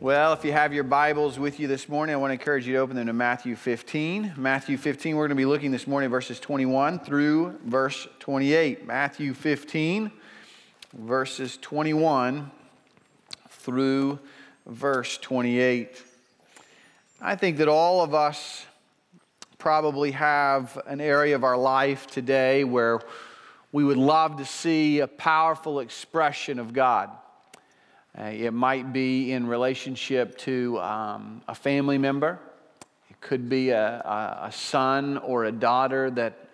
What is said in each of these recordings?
Well, if you have your Bibles with you this morning, I want to encourage you to open them to Matthew 15. Matthew 15, we're going to be looking this morning verses 21 through verse 28. Matthew 15, verses 21 through verse 28. I think that all of us probably have an area of our life today where we would love to see a powerful expression of God. Uh, it might be in relationship to um, a family member. It could be a, a, a, son or a daughter that,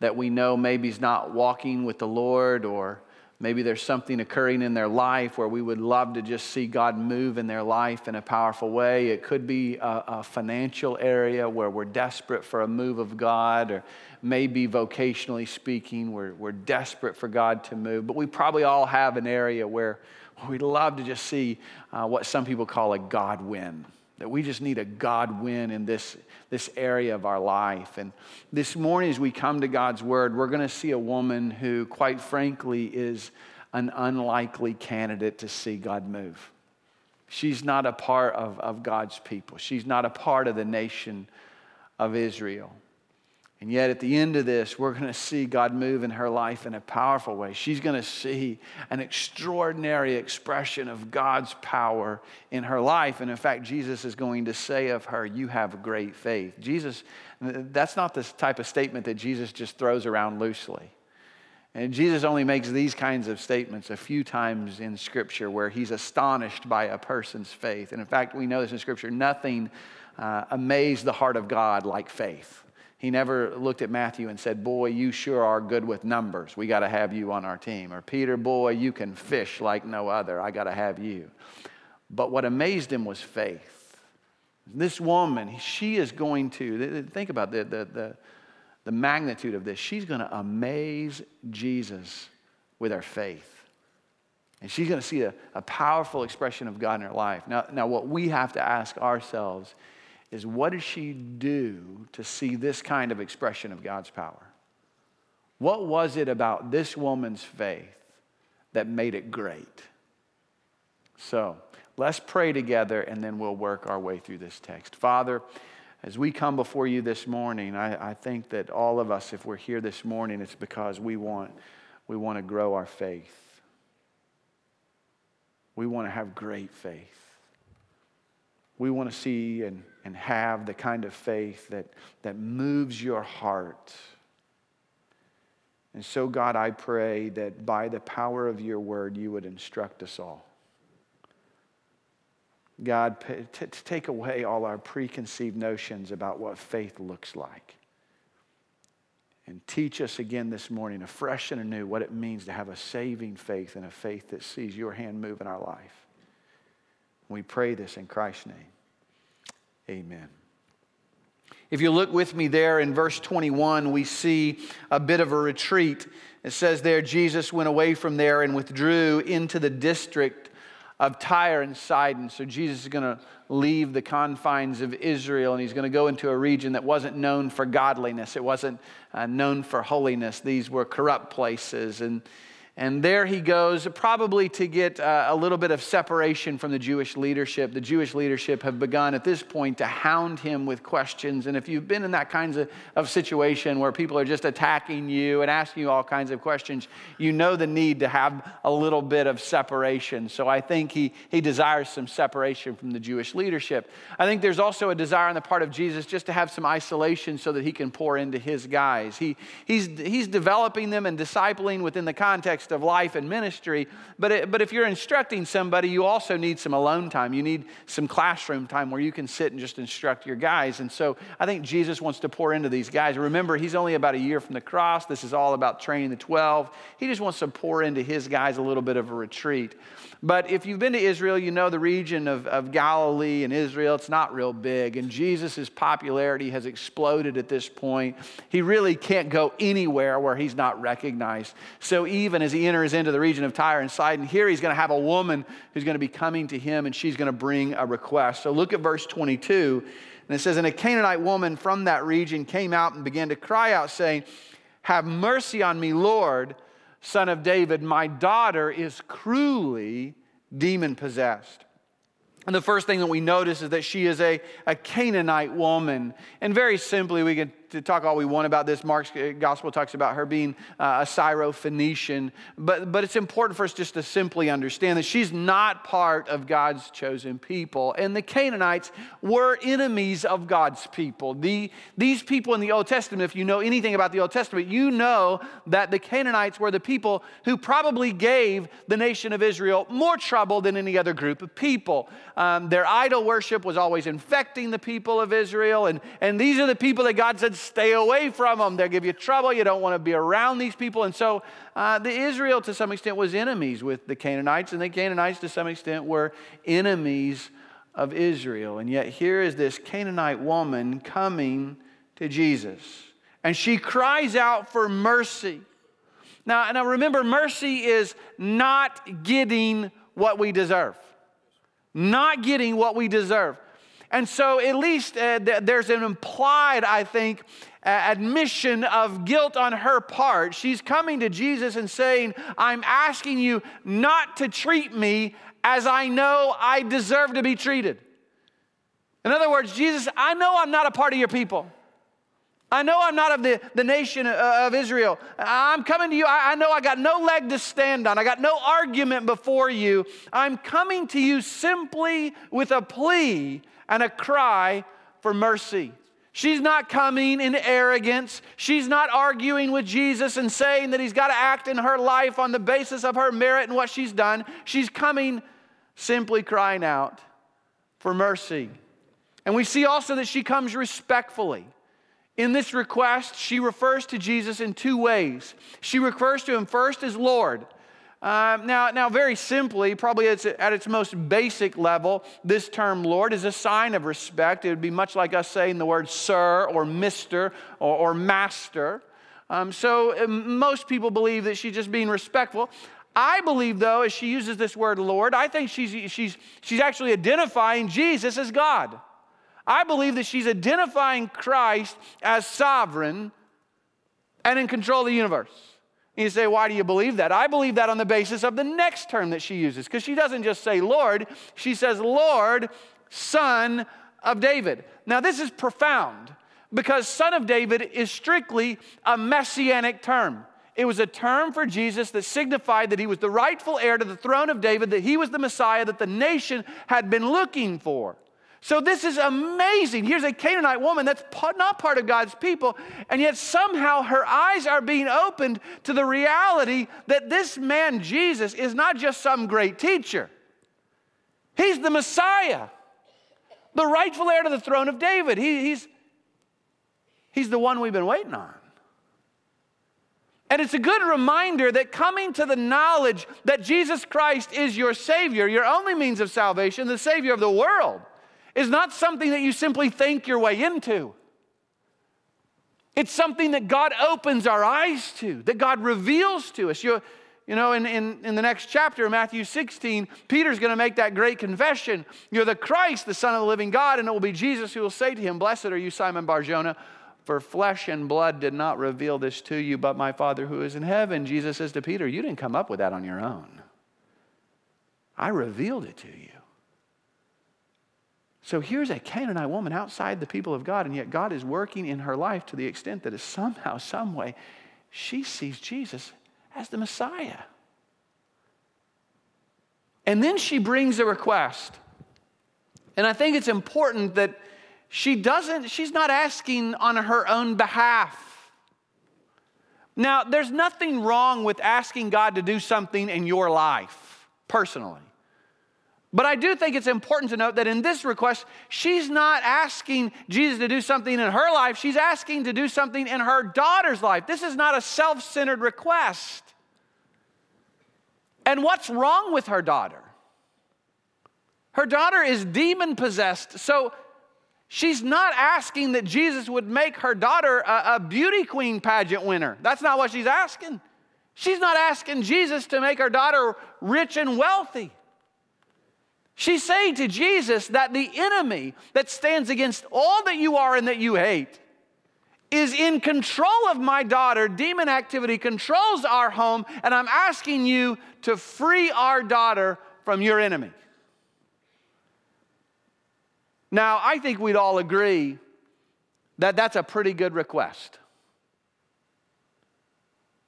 that we know maybe is not walking with the Lord, or maybe there's something occurring in their life where we would love to just see God move in their life in a powerful way. It could be a, a financial area where we're desperate for a move of God, or maybe vocationally speaking, we're, we're desperate for God to move. But we probably all have an area where We'd love to just see uh, what some people call a God win. That we just need a God win in this, this area of our life. And this morning, as we come to God's Word, we're going to see a woman who, quite frankly, is an unlikely candidate to see God move. She's not a part of, of God's people, she's not a part of the nation of Israel. And yet, at the end of this, we're going to see God move in her life in a powerful way. She's going to see an extraordinary expression of God's power in her life. And in fact, Jesus is going to say of her, You have great faith. Jesus, that's not the type of statement that Jesus just throws around loosely. And Jesus only makes these kinds of statements a few times in Scripture where he's astonished by a person's faith. And in fact, we know this in Scripture nothing uh, amazed the heart of God like faith. He never looked at Matthew and said, Boy, you sure are good with numbers. We got to have you on our team. Or Peter, boy, you can fish like no other. I got to have you. But what amazed him was faith. This woman, she is going to, think about the, the, the, the magnitude of this. She's going to amaze Jesus with her faith. And she's going to see a, a powerful expression of God in her life. Now, now, what we have to ask ourselves is what did she do to see this kind of expression of God's power? What was it about this woman's faith that made it great? So let's pray together and then we'll work our way through this text. Father, as we come before you this morning, I, I think that all of us, if we're here this morning, it's because we want, we want to grow our faith. We want to have great faith. We want to see and and have the kind of faith that, that moves your heart. And so, God, I pray that by the power of your word, you would instruct us all. God, to take away all our preconceived notions about what faith looks like. And teach us again this morning, afresh and anew, what it means to have a saving faith and a faith that sees your hand move in our life. We pray this in Christ's name. Amen. If you look with me there in verse 21, we see a bit of a retreat. It says there, Jesus went away from there and withdrew into the district of Tyre and Sidon. So Jesus is going to leave the confines of Israel and he's going to go into a region that wasn't known for godliness, it wasn't uh, known for holiness. These were corrupt places. And and there he goes, probably to get uh, a little bit of separation from the Jewish leadership. The Jewish leadership have begun at this point to hound him with questions. And if you've been in that kinds of, of situation where people are just attacking you and asking you all kinds of questions, you know the need to have a little bit of separation. So I think he, he desires some separation from the Jewish leadership. I think there's also a desire on the part of Jesus just to have some isolation so that he can pour into his guys. He, he's, he's developing them and discipling within the context context of life and ministry. But, it, but if you're instructing somebody, you also need some alone time. You need some classroom time where you can sit and just instruct your guys. And so I think Jesus wants to pour into these guys. Remember, he's only about a year from the cross. This is all about training the 12. He just wants to pour into his guys a little bit of a retreat. But if you've been to Israel, you know the region of, of Galilee and Israel, it's not real big. And Jesus' popularity has exploded at this point. He really can't go anywhere where he's not recognized. So even as he enters into the region of Tyre and Sidon, here he's going to have a woman who's going to be coming to him and she's going to bring a request. So look at verse 22. And it says, And a Canaanite woman from that region came out and began to cry out, saying, Have mercy on me, Lord son of David, my daughter is cruelly demon possessed. And the first thing that we notice is that she is a, a Canaanite woman. And very simply, we can to talk all we want about this. Mark's gospel talks about her being uh, a Syro-Phoenician, but, but it's important for us just to simply understand that she's not part of God's chosen people. And the Canaanites were enemies of God's people. The, these people in the Old Testament, if you know anything about the Old Testament, you know that the Canaanites were the people who probably gave the nation of Israel more trouble than any other group of people. Um, their idol worship was always infecting the people of Israel, and, and these are the people that God said stay away from them. They'll give you trouble. You don't want to be around these people. And so uh, the Israel, to some extent, was enemies with the Canaanites, and the Canaanites, to some extent, were enemies of Israel. And yet, here is this Canaanite woman coming to Jesus, and she cries out for mercy. Now, now remember, mercy is not getting what we deserve. Not getting what we deserve. And so, at least uh, th- there's an implied, I think, uh, admission of guilt on her part. She's coming to Jesus and saying, I'm asking you not to treat me as I know I deserve to be treated. In other words, Jesus, I know I'm not a part of your people. I know I'm not of the, the nation uh, of Israel. I'm coming to you. I, I, know I got no leg to stand on. I got no argument before you. I'm coming to you simply with a plea and a cry for mercy. She's not coming in arrogance. She's not arguing with Jesus and saying that he's got to act in her life on the basis of her merit and what she's done. She's coming simply crying out for mercy. And we see also that she comes respectfully. In this request, she refers to Jesus in two ways. She refers to him first as Lord. Uh, now, now, very simply, probably it's at its most basic level, this term Lord is a sign of respect. It would be much like us saying the word sir or mister or, or master. Um, so um, most people believe that she's just being respectful. I believe, though, as she uses this word Lord, I think she's, she's, she's actually identifying Jesus as God. I believe that she's identifying Christ as sovereign and in control of the universe. And you say, why do you believe that? I believe that on the basis of the next term that she uses, because she doesn't just say Lord, she says, Lord, Son of David. Now, this is profound because Son of David is strictly a messianic term. It was a term for Jesus that signified that he was the rightful heir to the throne of David, that he was the Messiah that the nation had been looking for. So this is amazing. Here's a Canaanite woman that's not part of God's people, and yet somehow her eyes are being opened to the reality that this man, Jesus, is not just some great teacher. He's the Messiah, the rightful heir to the throne of David. He, he's, he's the one we've been waiting on. And it's a good reminder that coming to the knowledge that Jesus Christ is your Savior, your only means of salvation, the Savior of the world, is not something that you simply think your way into. It's something that God opens our eyes to, that God reveals to us. You, you know, in, in, in the next chapter, Matthew 16, Peter's going to make that great confession. You're the Christ, the Son of the living God, and it will be Jesus who will say to him, Blessed are you, Simon Barjona, for flesh and blood did not reveal this to you, but my Father who is in heaven. Jesus says to Peter, You didn't come up with that on your own. I revealed it to you. So here's a Canaanite woman outside the people of God, and yet God is working in her life to the extent that somehow, some way, she sees Jesus as the Messiah. And then she brings a request. And I think it's important that she doesn't, she's not asking on her own behalf. Now, there's nothing wrong with asking God to do something in your life, personally. But I do think it's important to note that in this request, she's not asking Jesus to do something in her life, she's asking to do something in her daughter's life. This is not a self centered request. And what's wrong with her daughter? Her daughter is demon possessed. So she's not asking that Jesus would make her daughter a, a, beauty queen pageant winner. That's not what she's asking. She's not asking Jesus to make her daughter rich and wealthy. She's saying to Jesus that the enemy that stands against all that you are and that you hate is in control of my daughter. Demon activity controls our home, and I'm asking you to free our daughter from your enemy. Now, I think we'd all agree that that's a pretty good request.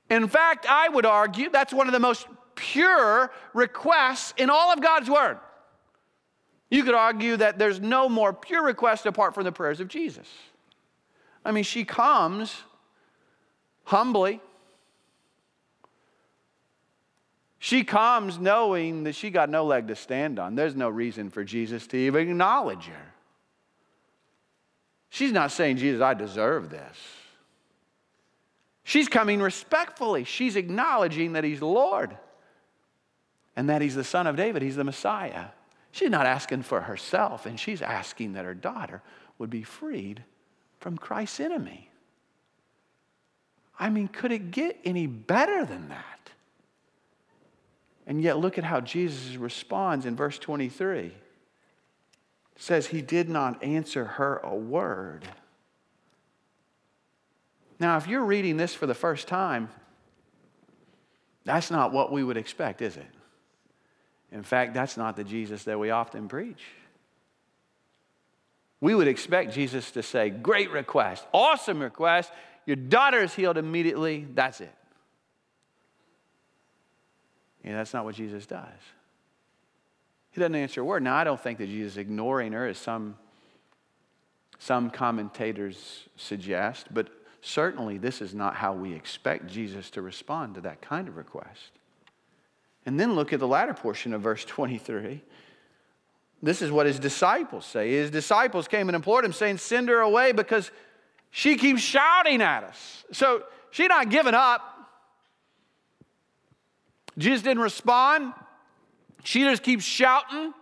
In fact, I would argue that's one of the most pure requests in all of God's Word. You could argue that there's no more pure request apart from the prayers of Jesus. I mean, she comes humbly. She comes knowing that she got no leg to stand on. There's no reason for Jesus to even acknowledge her. She's not saying, Jesus, I deserve this. She's coming respectfully. She's acknowledging that He's Lord and that He's the Son of David, He's the Messiah. She's not asking for herself, and she's asking that her daughter would be freed from Christ's enemy. I mean, could it get any better than that? And yet, look at how Jesus responds in verse 23. It says, He did not answer her a word. Now, if you're reading this for the first time, that's not what we would expect, is it? In fact, that's not the Jesus that we often preach. We would expect Jesus to say, Great request, awesome request, your daughter is healed immediately, that's it. And that's not what Jesus does. He doesn't answer a word. Now, I don't think that Jesus is ignoring her, as some, some commentators suggest, but certainly this is not how we expect Jesus to respond to that kind of request. And then look at the latter portion of verse 23. This is what his disciples say. His disciples came and implored him, saying, Send her away because she keeps shouting at us. So she's not giving up. Jesus didn't respond. She just keeps shouting.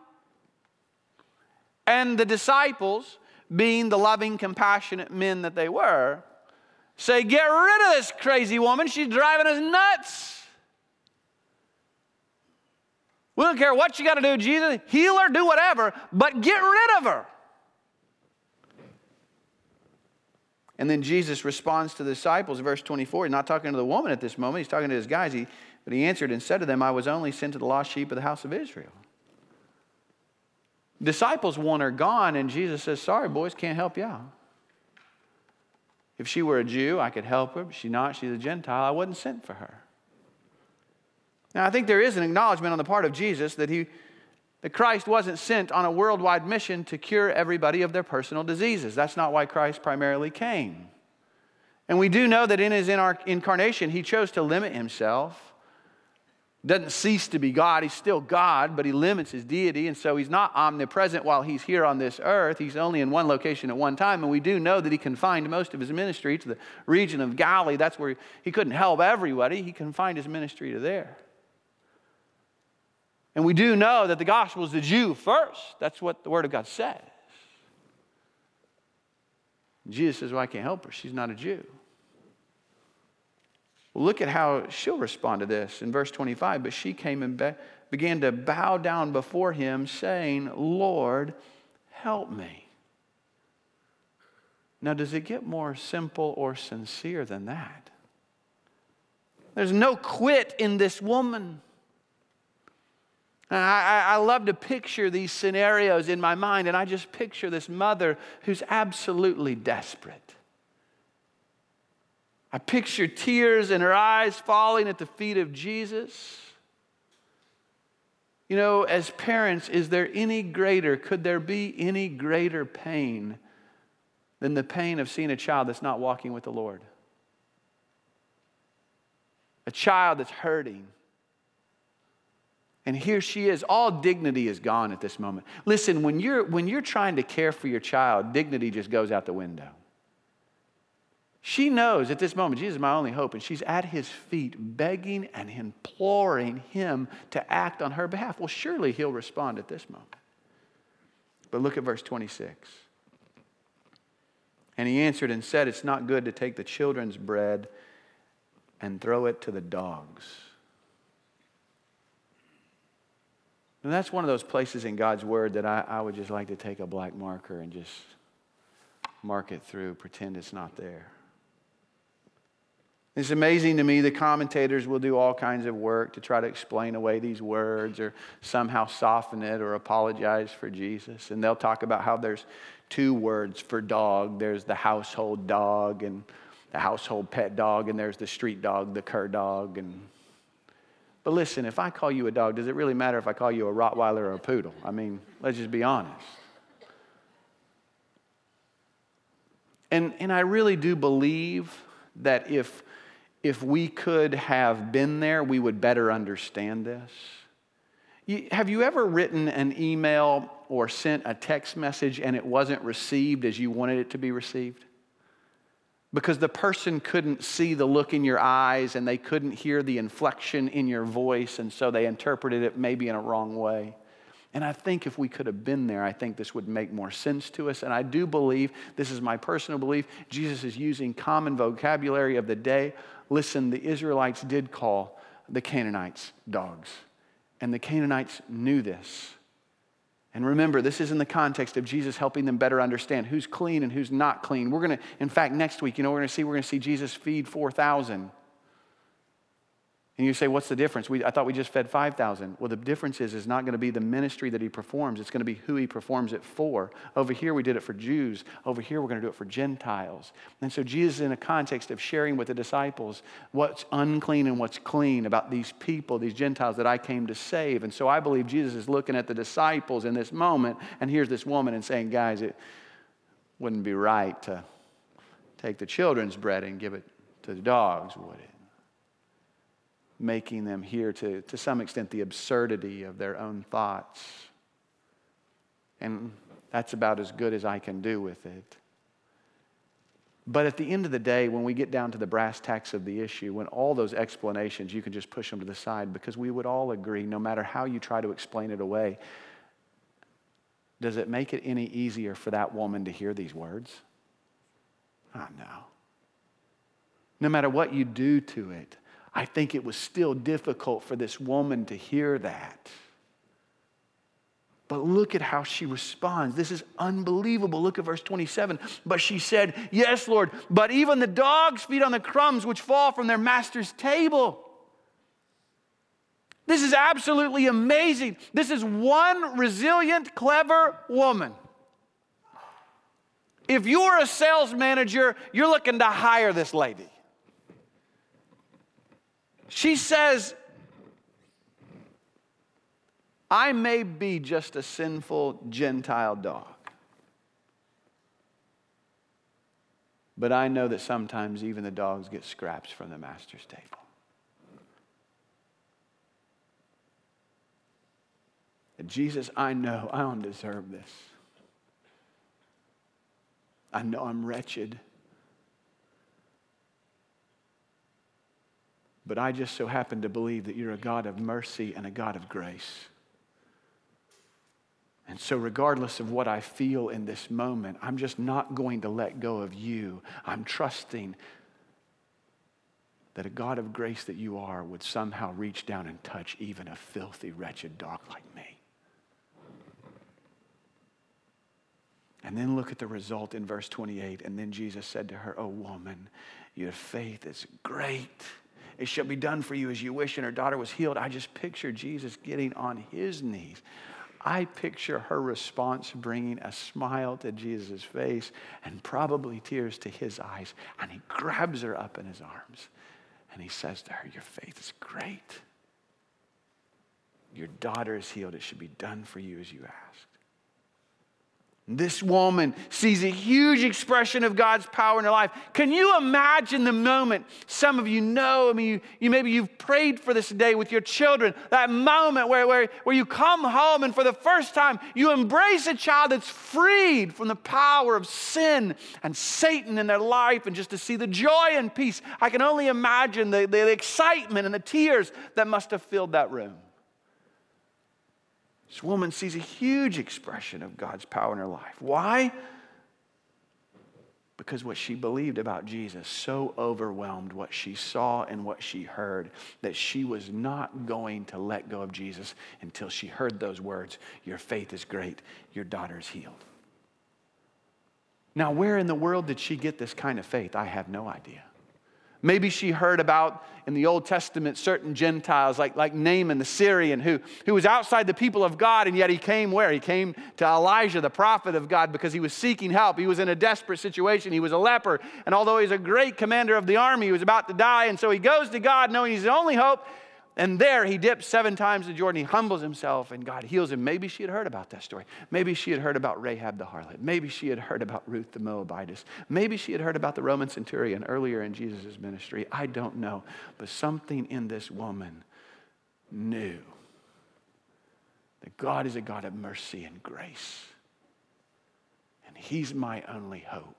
And the disciples, being the loving, compassionate men that they were, say, Get rid of this crazy woman. She's driving us nuts. We don't care what you got to do, Jesus, heal her, do whatever, but get rid of her. And then Jesus responds to the disciples, verse 24. He's not talking to the woman at this moment, he's talking to his guys. He, but he answered and said to them, I was only sent to the lost sheep of the house of Israel. Disciples want her gone, and Jesus says, Sorry, boys, can't help you out. If she were a Jew, I could help her, but she's not. She's a Gentile. I wasn't sent for her. Now, I think there is an acknowledgement on the part of Jesus that, he, that Christ wasn't sent on a worldwide mission to cure everybody of their personal diseases. That's not why Christ primarily came. And we do know that in his incarnation, he chose to limit himself. Doesn't cease to be God. He's still God, but he limits his deity. And so he's not omnipresent while he's here on this earth. He's only in one location at one time. And we do know that he confined most of his ministry to the region of Galilee. That's where he couldn't help everybody, he confined his ministry to there. And we do know that the gospel is the Jew first. That's what the Word of God says. Jesus says, Well, I can't help her. She's not a Jew. Well, look at how she'll respond to this in verse 25. But she came and be- began to bow down before him, saying, Lord, help me. Now, does it get more simple or sincere than that? There's no quit in this woman. I, I, love to picture these scenarios in my mind, and I just picture this mother who's absolutely desperate. I picture tears in her eyes falling at the feet of Jesus. You know, as parents, is there any greater, could there be any greater pain than the pain of seeing a child that's not walking with the Lord? A child that's hurting and here she is. All dignity is gone at this moment. Listen, when you're, when you're trying to care for your child, dignity just goes out the window. She knows at this moment, Jesus is my only hope, and she's at his feet, begging and imploring him to act on her behalf. Well, surely he'll respond at this moment. But look at verse 26. And he answered and said, It's not good to take the children's bread and throw it to the dogs. And that's one of those places in God's Word that I, I would just like to take a black marker and just mark it through, pretend it's not there. It's amazing to me the commentators will do all kinds of work to try to explain away these words or somehow soften it or apologize for Jesus. And they'll talk about how there's two words for dog there's the household dog and the household pet dog, and there's the street dog, the cur dog. And... But listen, if I call you a dog, does it really matter if I call you a Rottweiler or a poodle? I mean, let's just be honest. And, and I really do believe that if if we could have been there, we would better understand this. have you ever written an email or sent a text message and it wasn't received as you wanted it to be received? Because the person couldn't see the look in your eyes and they couldn't hear the inflection in your voice, and so they interpreted it maybe in a wrong way. And I think if we could have been there, I think this would make more sense to us. And I do believe, this is my personal belief, Jesus is using common vocabulary of the day Listen, the Israelites did call the Canaanites dogs, and the Canaanites knew this. And remember, this is in the context of Jesus helping them better understand who's clean and who's not clean. We're going to, in fact, next week, you know, we're going to see, we're going to see Jesus feed 4,000. And you say, what's the difference? We, I thought we just fed 5,000. Well, the difference is, is not going to be the ministry that he performs. It's going to be who he performs it for. Over here, we did it for Jews. Over here, we're going to do it for Gentiles. And so Jesus in a context of sharing with the disciples what's unclean and what's clean about these people, these Gentiles that I came to save. And so I believe Jesus is looking at the disciples in this moment, and here's this woman and saying, guys, it wouldn't be right to take the children's bread and give it to the dogs, would it? Making them hear to, to some extent the absurdity of their own thoughts. And that's about as good as I can do with it. But at the end of the day, when we get down to the brass tacks of the issue, when all those explanations, you can just push them to the side because we would all agree, no matter how you try to explain it away, does it make it any easier for that woman to hear these words? Oh, no. No matter what you do to it, I think it was still difficult for this woman to hear that. But look at how she responds. This is unbelievable. Look at verse 27. But she said, Yes, Lord, but even the dogs feed on the crumbs which fall from their master's table. This is absolutely amazing. This is one resilient, clever woman. If you're a sales manager, you're looking to hire this lady. She says, I may be just a sinful Gentile dog, but I know that sometimes even the dogs get scraps from the master's table. And Jesus, I know I don't deserve this. I know I'm wretched. But I just so happen to believe that you're a God of mercy and a God of grace. And so, regardless of what I feel in this moment, I'm just not going to let go of you. I'm trusting that a God of grace that you are would somehow reach down and touch even a filthy, wretched dog like me. And then look at the result in verse 28. And then Jesus said to her, Oh, woman, your faith is great it shall be done for you as you wish. And her daughter was healed. I just picture Jesus getting on his knees. I picture her response bringing a smile to Jesus' face and probably tears to his eyes. And he grabs her up in his arms and he says to her, Your faith is great. Your daughter is healed. It should be done for you as you asked. This woman sees a huge expression of God's power in her life. Can you imagine the moment? Some of you know, I mean, you, you, maybe you've prayed for this day with your children, that moment where, where, where you come home and for the first time you embrace a child that's freed from the power of sin and Satan in their life, and just to see the joy and peace. I can only imagine the, the excitement and the tears that must have filled that room. This woman sees a huge expression of God's power in her life. Why? Because what she believed about Jesus so overwhelmed what she saw and what she heard that she was not going to let go of Jesus until she heard those words Your faith is great, your daughter is healed. Now, where in the world did she get this kind of faith? I have no idea. Maybe she heard about in the Old Testament certain Gentiles like, like Naaman the Syrian who, who was outside the people of God, and yet he came where? He came to Elijah, the prophet of God, because he was seeking help. He was in a desperate situation. He was a leper. And although he's a great commander of the army, he was about to die. And so he goes to God knowing he's the only hope. And there he dips seven times in Jordan. He humbles himself and God heals him. Maybe she had heard about that story. Maybe she had heard about Rahab the harlot. Maybe she had heard about Ruth the Moabitess. Maybe she had heard about the Roman centurion earlier in Jesus' ministry. I don't know. But something in this woman knew that God is a God of mercy and grace. And he's my only hope.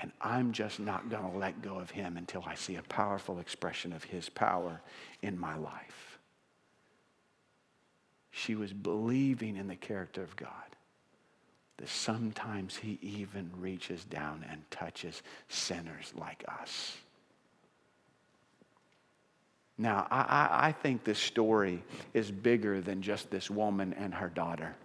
And I'm just not going to let go of him until I see a powerful expression of his power in my life. She was believing in the character of God. That sometimes he even reaches down and touches sinners like us. Now, I, I, think this story is bigger than just this woman and her daughter.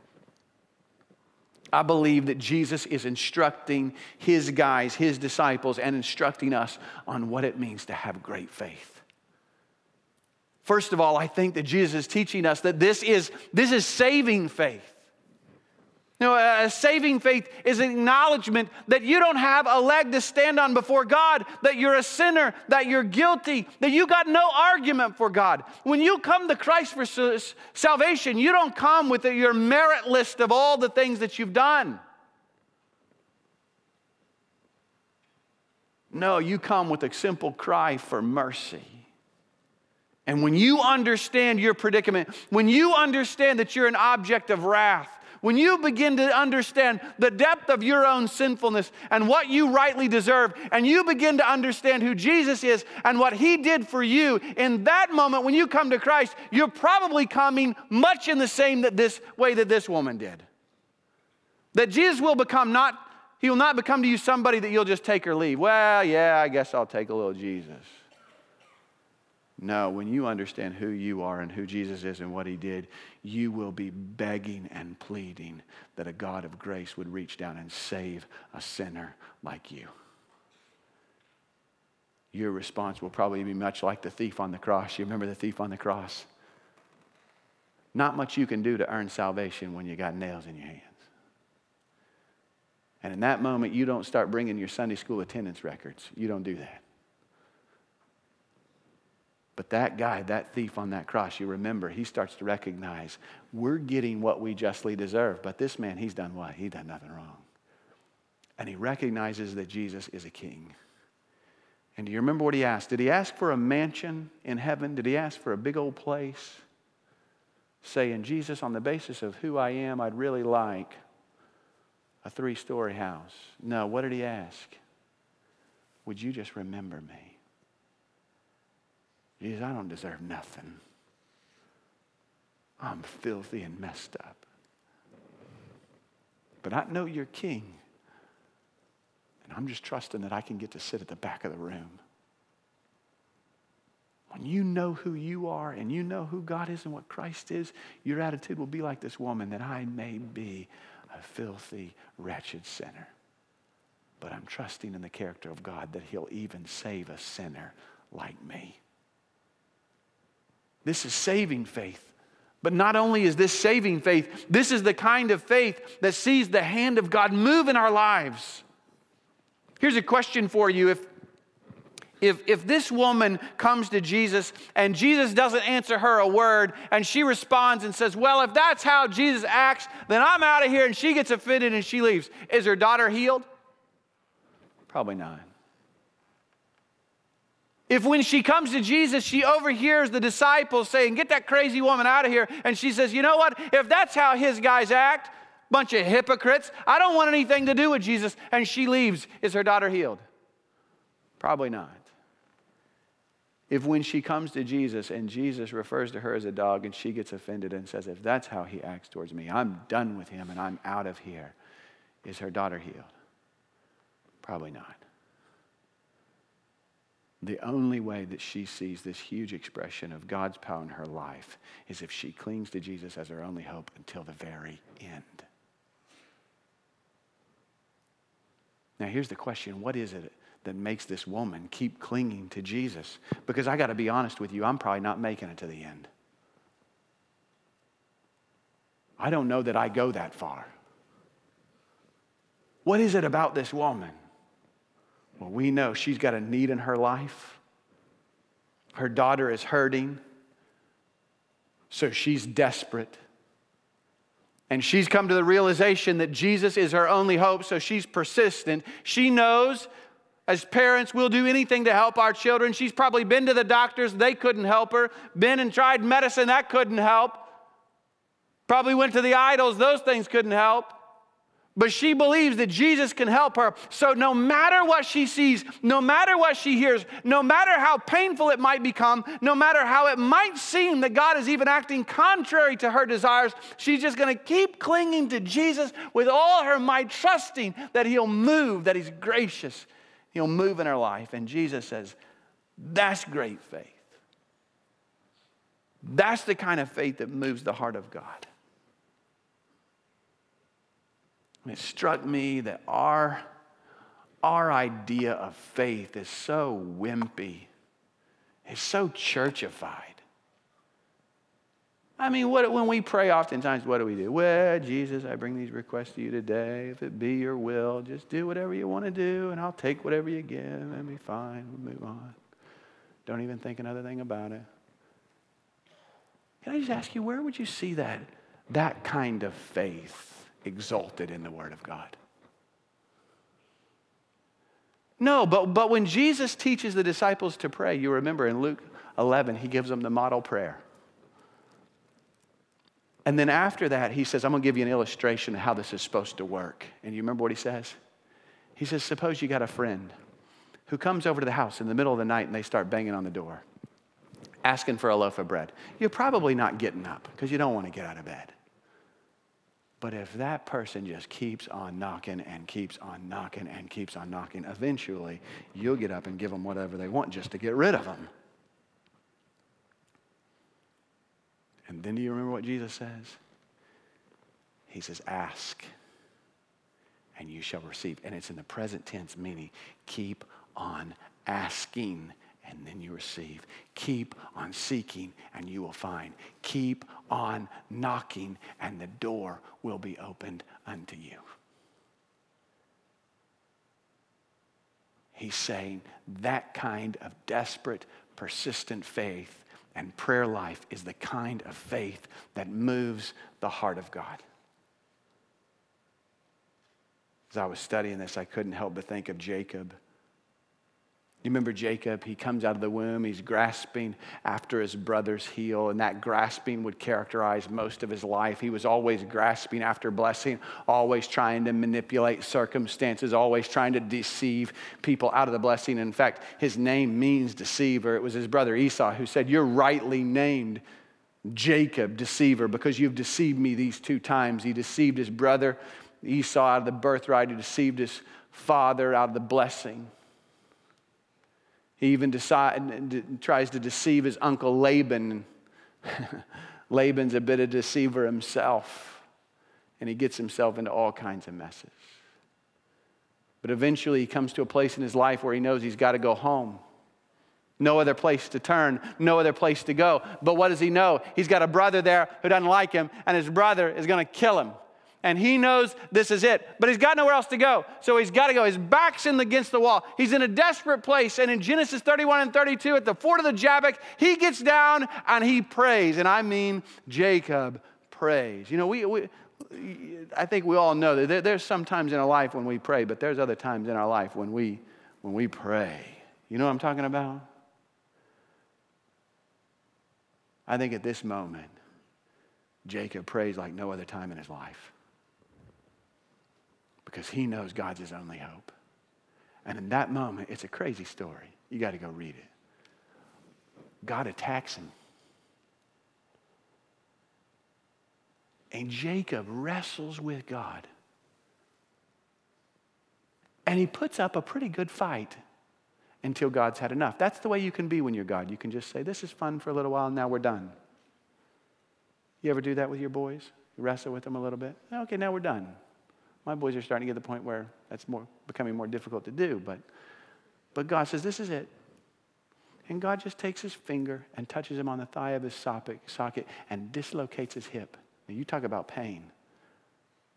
I believe that Jesus is instructing his guys, his disciples, and instructing us on what it means to have great faith. First of all, I think that Jesus is teaching us that this is, this is saving faith. You know, a saving faith is an acknowledgement that you don't have a leg to stand on before God, that you're a sinner, that you're guilty, that you got no argument for God. When you come to Christ for salvation, you don't come with your merit list of all the things that you've done. No, you come with a simple cry for mercy. And when you understand your predicament, when you understand that you're an object of wrath, when you begin to understand the depth of your own sinfulness and what you rightly deserve, and you begin to understand who Jesus is and what he did for you, in that moment when you come to Christ, you're probably coming much in the same that this way that this woman did. That Jesus will become not, he will not become to you somebody that you'll just take or leave. Well, yeah, I guess I'll take a little Jesus. No, when you understand who you are and who Jesus is and what he did, you will be begging and pleading that a God of grace would reach down and save a sinner like you. Your response will probably be much like the thief on the cross. You remember the thief on the cross? Not much you can do to earn salvation when you got nails in your hands. And in that moment, you don't start bringing your Sunday school attendance records. You don't do that. But that guy, that thief on that cross, you remember, he starts to recognize we're getting what we justly deserve. But this man, he's done what? He done nothing wrong. And he recognizes that Jesus is a king. And do you remember what he asked? Did he ask for a mansion in heaven? Did he ask for a big old place? Saying, Jesus, on the basis of who I am, I'd really like a three story house. No, what did he ask? Would you just remember me? Jesus, I don't deserve nothing. I'm filthy and messed up. But I know you're king. And I'm just trusting that I can get to sit at the back of the room. When you know who you are and you know who God is and what Christ is, your attitude will be like this woman that I may be a filthy, wretched sinner. But I'm trusting in the character of God that He'll even save a sinner like me. This is saving faith. But not only is this saving faith, this is the kind of faith that sees the hand of God move in our lives. Here's a question for you. If, if, if this woman comes to Jesus and Jesus doesn't answer her a word and she responds and says, Well, if that's how Jesus acts, then I'm out of here, and she gets offended and she leaves, is her daughter healed? Probably not. If when she comes to Jesus, she overhears the disciples saying, Get that crazy woman out of here, and she says, You know what? If that's how his guys act, bunch of hypocrites, I don't want anything to do with Jesus, and she leaves, is her daughter healed? Probably not. If when she comes to Jesus and Jesus refers to her as a dog and she gets offended and says, If that's how he acts towards me, I'm done with him and I'm out of here, is her daughter healed? Probably not. The only way that she sees this huge expression of God's power in her life is if she clings to Jesus as her only hope until the very end. Now, here's the question what is it that makes this woman keep clinging to Jesus. Because I got to be honest with you, I'm probably not making it to the end. I don't know that I go that far. What is it about this woman? Well, we know she's got a need in her life. Her daughter is hurting, so she's desperate. And she's come to the realization that Jesus is her only hope, so she's persistent. She knows as parents, we'll do anything to help our children. She's probably been to the doctors, they couldn't help her. Been and tried medicine, that couldn't help. Probably went to the idols, those things couldn't help. But she believes that Jesus can help her. So, no matter what she sees, no matter what she hears, no matter how painful it might become, no matter how it might seem that God is even acting contrary to her desires, she's just going to keep clinging to Jesus with all her might, trusting that He'll move, that He's gracious, He'll move in her life. And Jesus says, That's great faith. That's the kind of faith that moves the heart of God. It struck me that our, our idea of faith is so wimpy, it's so churchified. I mean, what, when we pray, oftentimes, what do we do? Well, Jesus, I bring these requests to you today. If it be your will, just do whatever you want to do, and I'll take whatever you give, and be fine. We'll move on. Don't even think another thing about it. Can I just ask you, where would you see that, that kind of faith? Exalted in the Word of God. No, but, but when Jesus teaches the disciples to pray, you remember in Luke 11, he gives them the model prayer. And then after that, he says, I'm going to give you an illustration of how this is supposed to work. And you remember what he says? He says, Suppose you got a friend who comes over to the house in the middle of the night and they start banging on the door, asking for a loaf of bread. You're probably not getting up because you don't want to get out of bed. But if that person just keeps on knocking and keeps on knocking and keeps on knocking, eventually you'll get up and give them whatever they want just to get rid of them. And then do you remember what Jesus says? He says, Ask and you shall receive. And it's in the present tense, meaning keep on asking and then you receive. Keep on seeking and you will find. Keep on knocking and the door will be opened unto you. He's saying that kind of desperate, persistent faith and prayer life is the kind of faith that moves the heart of God. As I was studying this, I couldn't help but think of Jacob. You remember Jacob? He comes out of the womb, he's grasping after his brother's heel, and that grasping would characterize most of his life. He was always grasping after blessing, always trying to manipulate circumstances, always trying to deceive people out of the blessing. In fact, his name means deceiver. It was his brother Esau who said, You're rightly named Jacob, deceiver, because you've deceived me these two times. He deceived his brother Esau out of the birthright, he deceived his father out of the blessing. He even decide, tries to deceive his uncle Laban. Laban's a bit of a deceiver himself, and he gets himself into all kinds of messes. But eventually, he comes to a place in his life where he knows he's got to go home. No other place to turn, no other place to go. But what does he know? He's got a brother there who doesn't like him, and his brother is going to kill him and he knows this is it, but he's got nowhere else to go. So he's got to go. His back's in against the wall. He's in a desperate place. And in Genesis 31 and 32, at the ford of the Jabbok, he gets down and he prays. And I mean, Jacob prays. You know, we, we I think we all know that there's some times in our life when we pray, but there's other times in our life when we, when we pray. You know what I'm talking about? I think at this moment, Jacob prays like no other time in his life because he knows God's his only hope. And in that moment, it's a crazy story. You got to go read it. God attacks him. And Jacob wrestles with God. And he puts up a pretty good fight until God's had enough. That's the way you can be when you're God. You can just say, This is fun for a little while, and now we're done. You ever do that with your boys? You wrestle with them a little bit? Okay, now we're done. My boys are starting to get to the point where that's more becoming more difficult to do, but But God says, This is it. And God just takes his finger and touches him on the thigh of his socket and dislocates his hip. Now, you talk about pain.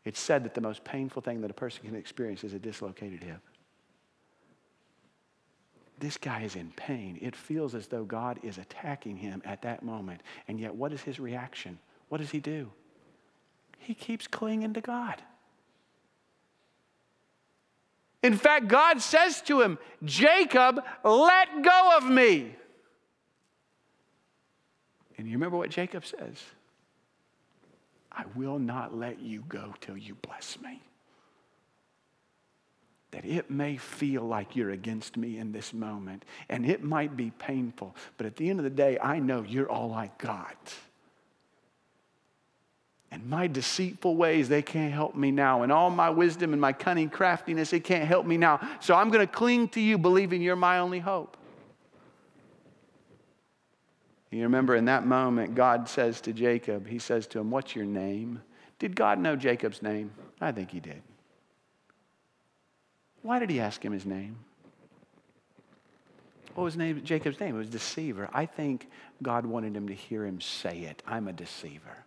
It's said that the most painful thing that a person can experience is a dislocated hip. This guy is in pain. It feels as though God is attacking him at that moment. And yet, what is his reaction? What does he do? He keeps clinging to God. In fact, God says to him, Jacob, let go of me. And you remember what Jacob says? I will not let you go till you bless me. That it may feel like you're against me in this moment, and it might be painful, but at the end of the day, I know you're all I got. And my deceitful ways, they can't help me now. And all my wisdom and my cunning craftiness, it can't help me now. So I'm going to cling to you, believing you're my only hope. You remember in that moment, God says to Jacob, He says to him, What's your name? Did God know Jacob's name? I think He did. Why did He ask him his name? What was name, Jacob's name? It was deceiver. I think God wanted him to hear him say it. I'm a deceiver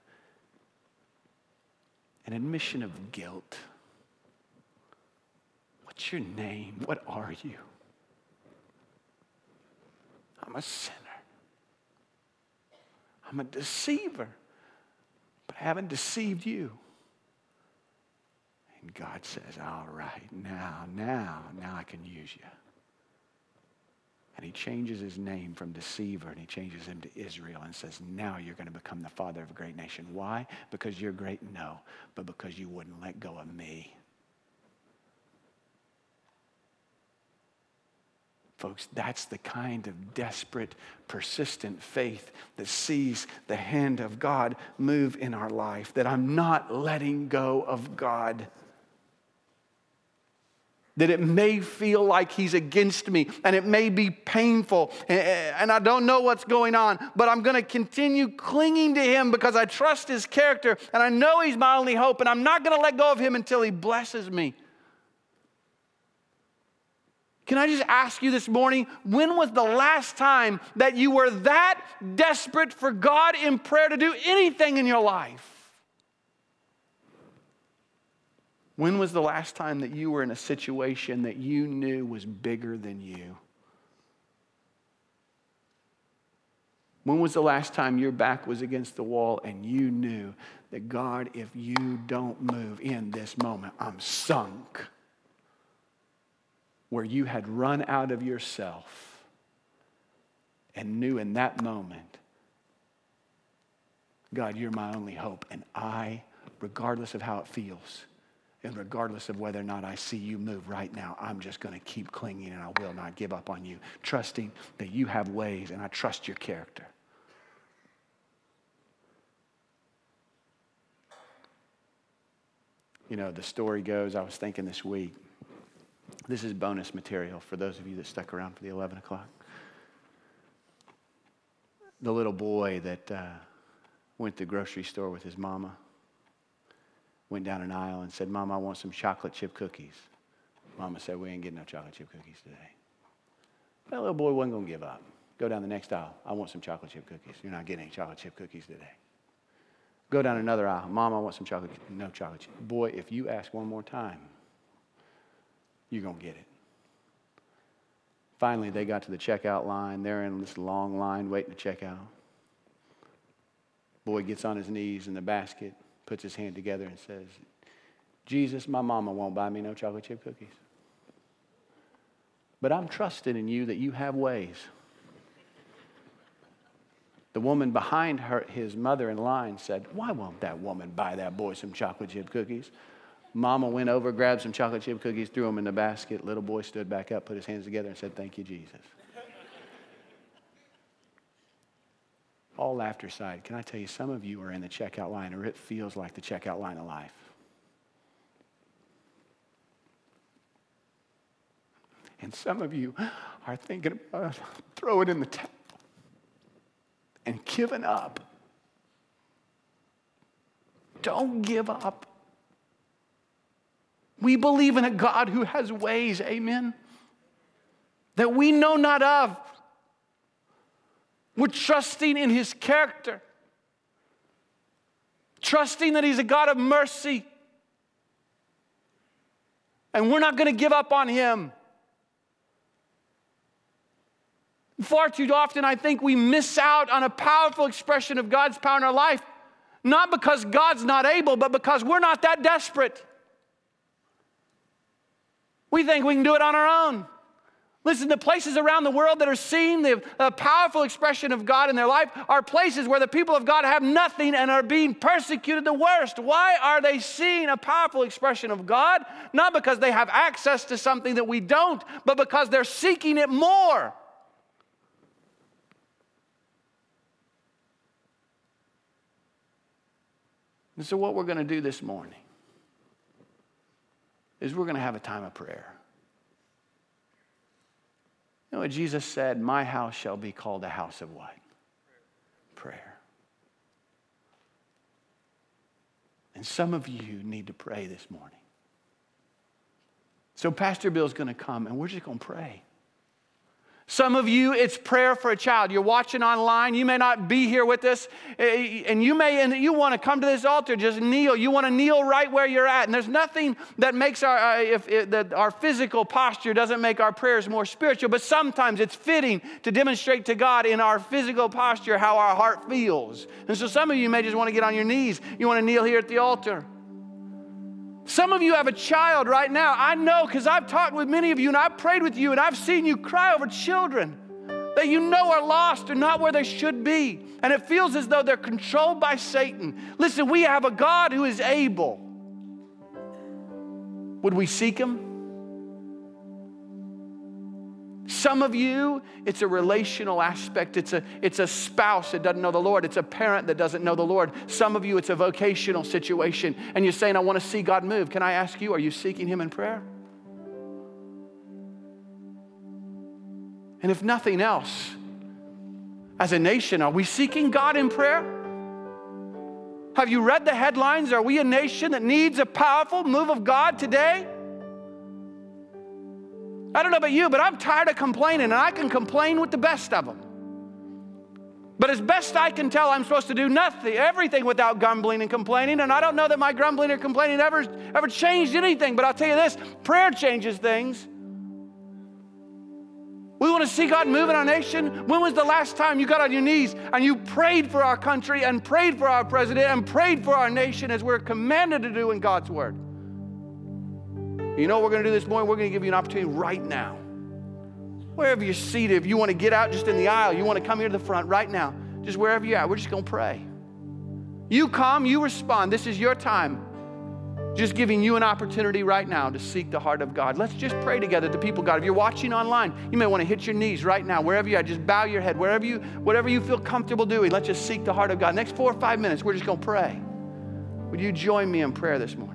an admission of guilt. What's your name? What are you? I'm a sinner. I'm a deceiver, but I haven't deceived you. And God says, All right, now, now, now I can use you. And he changes his name from deceiver and he changes him to Israel and says, Now you're going to become the father of a great nation. Why? Because you're great? No, but because you wouldn't let go of me. Folks, that's the kind of desperate, persistent faith that sees the hand of God move in our life, that I'm not letting go of God that it may feel like he's against me and it may be painful and I don't know what's going on, but I'm going to continue clinging to him because I trust his character and I know he's my only hope and I'm not going to let go of him until he blesses me. Can I just ask you this morning, when was the last time that you were that desperate for God in prayer to do anything in your life? When was the last time that you were in a situation that you knew was bigger than you? When was the last time your back was against the wall and you knew that God, if you don't move in this moment, I'm sunk? Where you had run out of yourself and knew in that moment, God, you're my only hope. And I, regardless of how it feels, and regardless of whether or not I see you move right now, I'm just going to keep clinging and I will not give up on you, trusting that you have ways and I trust your character. You know, the story goes, I was thinking this week, this is bonus material for those of you that stuck around for the 11 o'clock. The little boy that uh, went to the grocery store with his mama went down an aisle and said, Mom, I want some chocolate chip cookies. Mama said, We ain't getting no chocolate chip cookies today. That little boy wasn't going to give up. Go down the next aisle. I want some chocolate chip cookies. You're not getting any chocolate chip cookies today. Go down another aisle. Mom, I want some chocolate. No chocolate chip. Boy, if you ask one more time, you're going to get it. Finally, they got to the checkout line. They're in this long line waiting to check out. Boy gets on his knees in the basket puts his hand together and says, Jesus, my mama won't buy me no chocolate chip cookies. But I'm trusting in you that you have ways. The woman behind her, his mother in line said, Why won't that woman buy that boy some chocolate chip cookies? Mama went over, grabbed some chocolate chip cookies, threw them in the basket. Little boy stood back up, put his hands together, and said, Thank you, Jesus. All laughter aside, can I tell you, some of you are in the checkout line, or it feels like the checkout line of life. And some of you are thinking about throw it in the towel and giving up. Don't give up. We believe in a God who has ways, amen? that we know not of. We're trusting in his character, trusting that he's a God of mercy. And we're not going to give up on him. Far too often, I think we miss out on a powerful expression of God's power in our life, not because God's not able, but because we're not that desperate. We think we can do it on our own. Listen, the places around the world that are seeing the powerful expression of God in their life are places where the people of God have nothing and are being persecuted the worst. Why are they seeing a powerful expression of God? Not because they have access to something that we don't, but because they're seeking it more. And so, what we're going to do this morning is we're going to have a time of prayer. You know what Jesus said? My house shall be called a house of what? Prayer. And some of you need to pray this morning. So, Pastor Bill's going to come and we're just going to pray. Some of you, it's prayer for a child. You're watching online. You may not be here with us, eh, and you may and you want to come to this altar. Just kneel. You want to kneel right where you're at. And there's nothing that makes our uh, if, if that our physical posture doesn't make our prayers more spiritual. But sometimes it's fitting to demonstrate to God in our physical posture how our heart feels. And so some of you may just want to get on your knees. You want to kneel here at the altar. Some of you have a child right now. I know because I've talked with many of you and I've prayed with you and I've seen you cry over children that you know are lost or not where they should be. And it feels as though they're controlled by Satan. Listen, we have a God who is able. Would we seek him? Some of you, it's a relational aspect. It's a, it's a spouse that doesn't know the Lord. It's a parent that doesn't know the Lord. Some of you, it's a vocational situation. And you're saying, I want to see God move. Can I ask you, are you seeking Him in prayer? And if nothing else, as a nation, are we seeking God in prayer? Have you read the headlines? Are we a nation that needs a powerful move of God today? I don't know about you, but I'm tired of complaining, and I can complain with the best of them. But as best I can tell, I'm supposed to do nothing, everything without grumbling and complaining. And I don't know that my grumbling or complaining ever, ever changed anything. But I'll tell you this prayer changes things. We want to see God move in our nation. When was the last time you got on your knees and you prayed for our country and prayed for our president and prayed for our nation as we're commanded to do in God's word? You know what we're going to do this morning? We're going to give you an opportunity right now. Wherever you're seated, if you want to get out just in the aisle, you want to come here to the front right now, just wherever you're at, we're just going to pray. You come, you respond. This is your time. Just giving you an opportunity right now to seek the heart of God. Let's just pray together to people, God. If you're watching online, you may want to hit your knees right now, wherever you are. Just bow your head, wherever you, whatever you feel comfortable doing. Let's just seek the heart of God. Next four or five minutes, we're just going to pray. Would you join me in prayer this morning?